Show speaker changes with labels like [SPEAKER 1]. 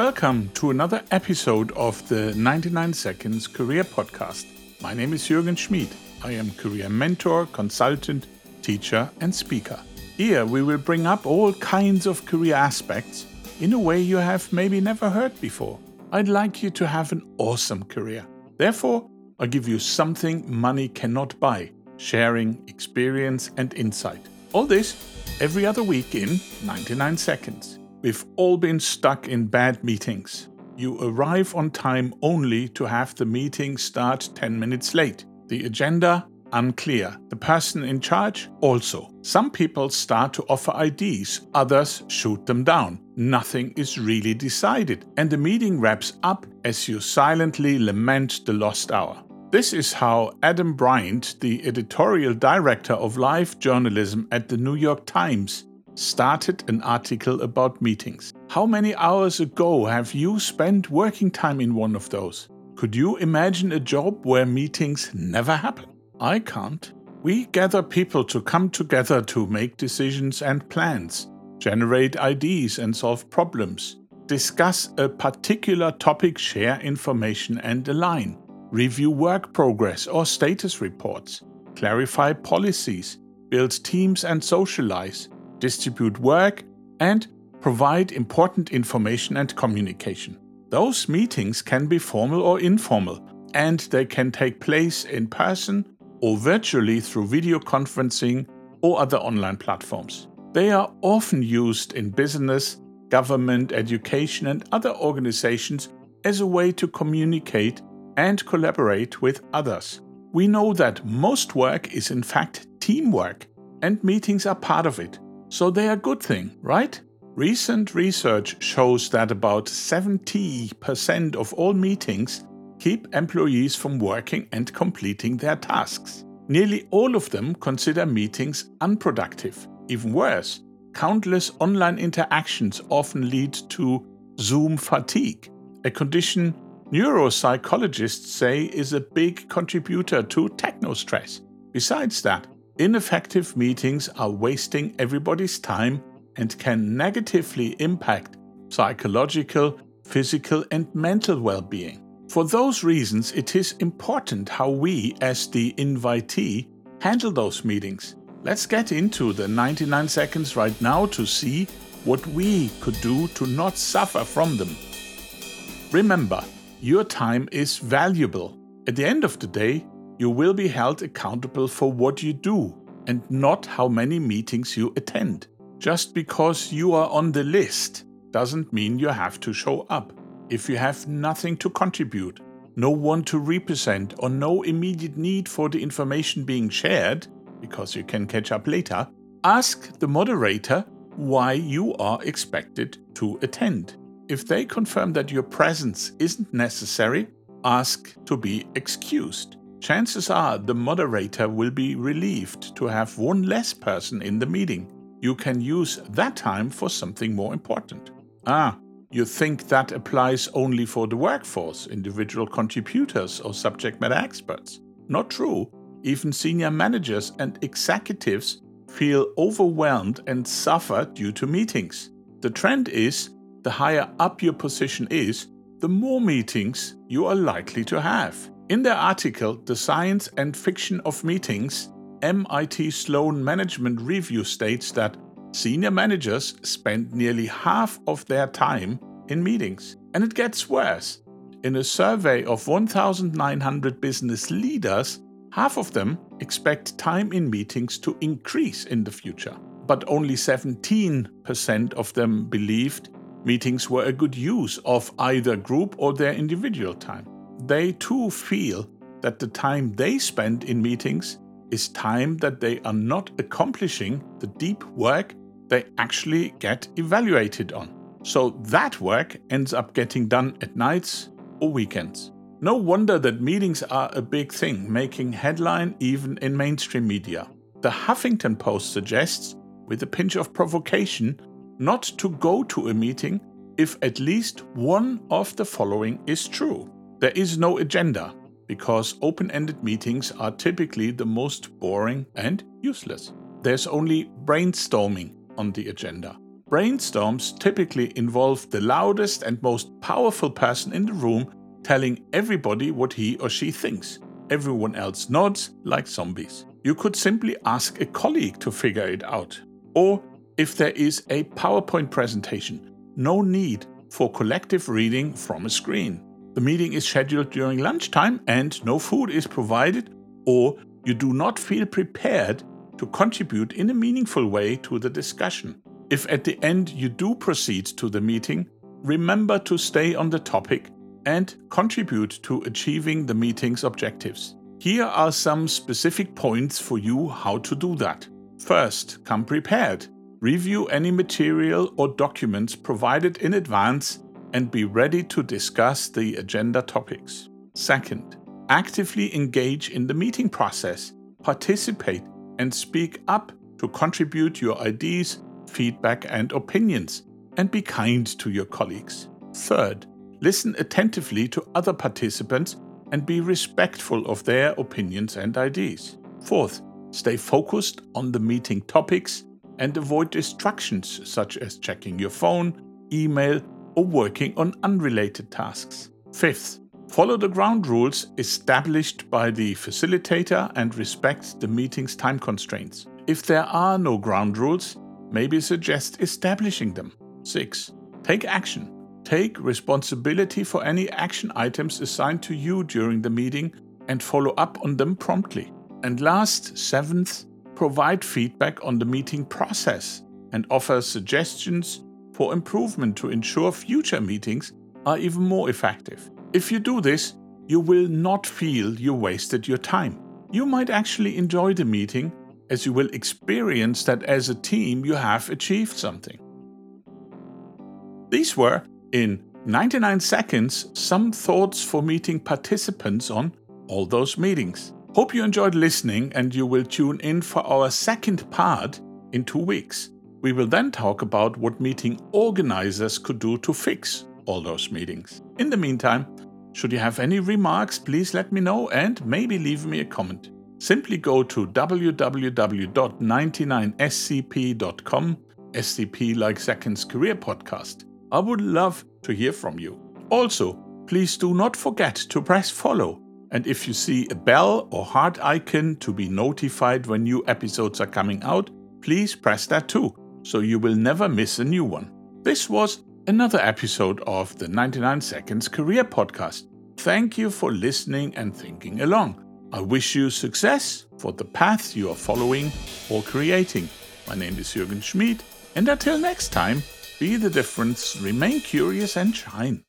[SPEAKER 1] Welcome to another episode of the 99 Seconds Career Podcast. My name is Jürgen Schmid. I am career mentor, consultant, teacher, and speaker. Here we will bring up all kinds of career aspects in a way you have maybe never heard before. I'd like you to have an awesome career. Therefore, I give you something money cannot buy sharing experience and insight. All this every other week in 99 seconds. We've all been stuck in bad meetings. You arrive on time only to have the meeting start 10 minutes late. The agenda unclear. The person in charge also. Some people start to offer ideas, others shoot them down. Nothing is really decided, and the meeting wraps up as you silently lament the lost hour. This is how Adam Bryant, the editorial director of live journalism at the New York Times, started an article about meetings. How many hours ago have you spent working time in one of those? Could you imagine a job where meetings never happen? I can't. We gather people to come together to make decisions and plans, generate ideas and solve problems, discuss a particular topic, share information and align review work progress or status reports, clarify policies, build teams and socialize, distribute work, and provide important information and communication. Those meetings can be formal or informal, and they can take place in person or virtually through video conferencing or other online platforms. They are often used in business, government, education, and other organizations as a way to communicate and collaborate with others. We know that most work is in fact teamwork, and meetings are part of it. So they are a good thing, right? Recent research shows that about 70% of all meetings keep employees from working and completing their tasks. Nearly all of them consider meetings unproductive. Even worse, countless online interactions often lead to Zoom fatigue, a condition neuropsychologists say is a big contributor to techno stress. Besides that, ineffective meetings are wasting everybody's time and can negatively impact psychological, physical, and mental well being. For those reasons, it is important how we, as the invitee, handle those meetings. Let's get into the 99 seconds right now to see what we could do to not suffer from them. Remember, your time is valuable. At the end of the day, you will be held accountable for what you do and not how many meetings you attend. Just because you are on the list doesn't mean you have to show up. If you have nothing to contribute, no one to represent, or no immediate need for the information being shared, because you can catch up later, ask the moderator why you are expected to attend. If they confirm that your presence isn't necessary, ask to be excused. Chances are the moderator will be relieved to have one less person in the meeting. You can use that time for something more important. Ah, you think that applies only for the workforce, individual contributors, or subject matter experts? Not true. Even senior managers and executives feel overwhelmed and suffer due to meetings. The trend is the higher up your position is, the more meetings you are likely to have. In their article, The Science and Fiction of Meetings, MIT Sloan Management Review states that senior managers spend nearly half of their time in meetings. And it gets worse. In a survey of 1,900 business leaders, half of them expect time in meetings to increase in the future. But only 17% of them believed Meetings were a good use of either group or their individual time. They too feel that the time they spend in meetings is time that they are not accomplishing the deep work they actually get evaluated on. So that work ends up getting done at nights or weekends. No wonder that meetings are a big thing, making headline even in mainstream media. The Huffington Post suggests, with a pinch of provocation, not to go to a meeting if at least one of the following is true. There is no agenda, because open ended meetings are typically the most boring and useless. There's only brainstorming on the agenda. Brainstorms typically involve the loudest and most powerful person in the room telling everybody what he or she thinks. Everyone else nods like zombies. You could simply ask a colleague to figure it out. Or if there is a PowerPoint presentation, no need for collective reading from a screen. The meeting is scheduled during lunchtime and no food is provided, or you do not feel prepared to contribute in a meaningful way to the discussion. If at the end you do proceed to the meeting, remember to stay on the topic and contribute to achieving the meeting's objectives. Here are some specific points for you how to do that. First, come prepared. Review any material or documents provided in advance and be ready to discuss the agenda topics. Second, actively engage in the meeting process, participate, and speak up to contribute your ideas, feedback, and opinions, and be kind to your colleagues. Third, listen attentively to other participants and be respectful of their opinions and ideas. Fourth, stay focused on the meeting topics and avoid distractions such as checking your phone, email, or working on unrelated tasks. Fifth, follow the ground rules established by the facilitator and respect the meeting's time constraints. If there are no ground rules, maybe suggest establishing them. 6. Take action. Take responsibility for any action items assigned to you during the meeting and follow up on them promptly. And last, seventh, provide feedback on the meeting process and offer suggestions for improvement to ensure future meetings are even more effective. If you do this, you will not feel you wasted your time. You might actually enjoy the meeting as you will experience that as a team you have achieved something. These were in 99 seconds, some thoughts for meeting participants on all those meetings. Hope you enjoyed listening and you will tune in for our second part in two weeks. We will then talk about what meeting organizers could do to fix all those meetings. In the meantime, should you have any remarks, please let me know and maybe leave me a comment. Simply go to www.99scp.com, SCP like Seconds Career Podcast. I would love to hear from you. Also, please do not forget to press follow. And if you see a bell or heart icon to be notified when new episodes are coming out, please press that too, so you will never miss a new one. This was another episode of the 99 Seconds Career Podcast. Thank you for listening and thinking along. I wish you success for the path you are following or creating. My name is Jürgen Schmid, and until next time, be the difference, remain curious, and shine.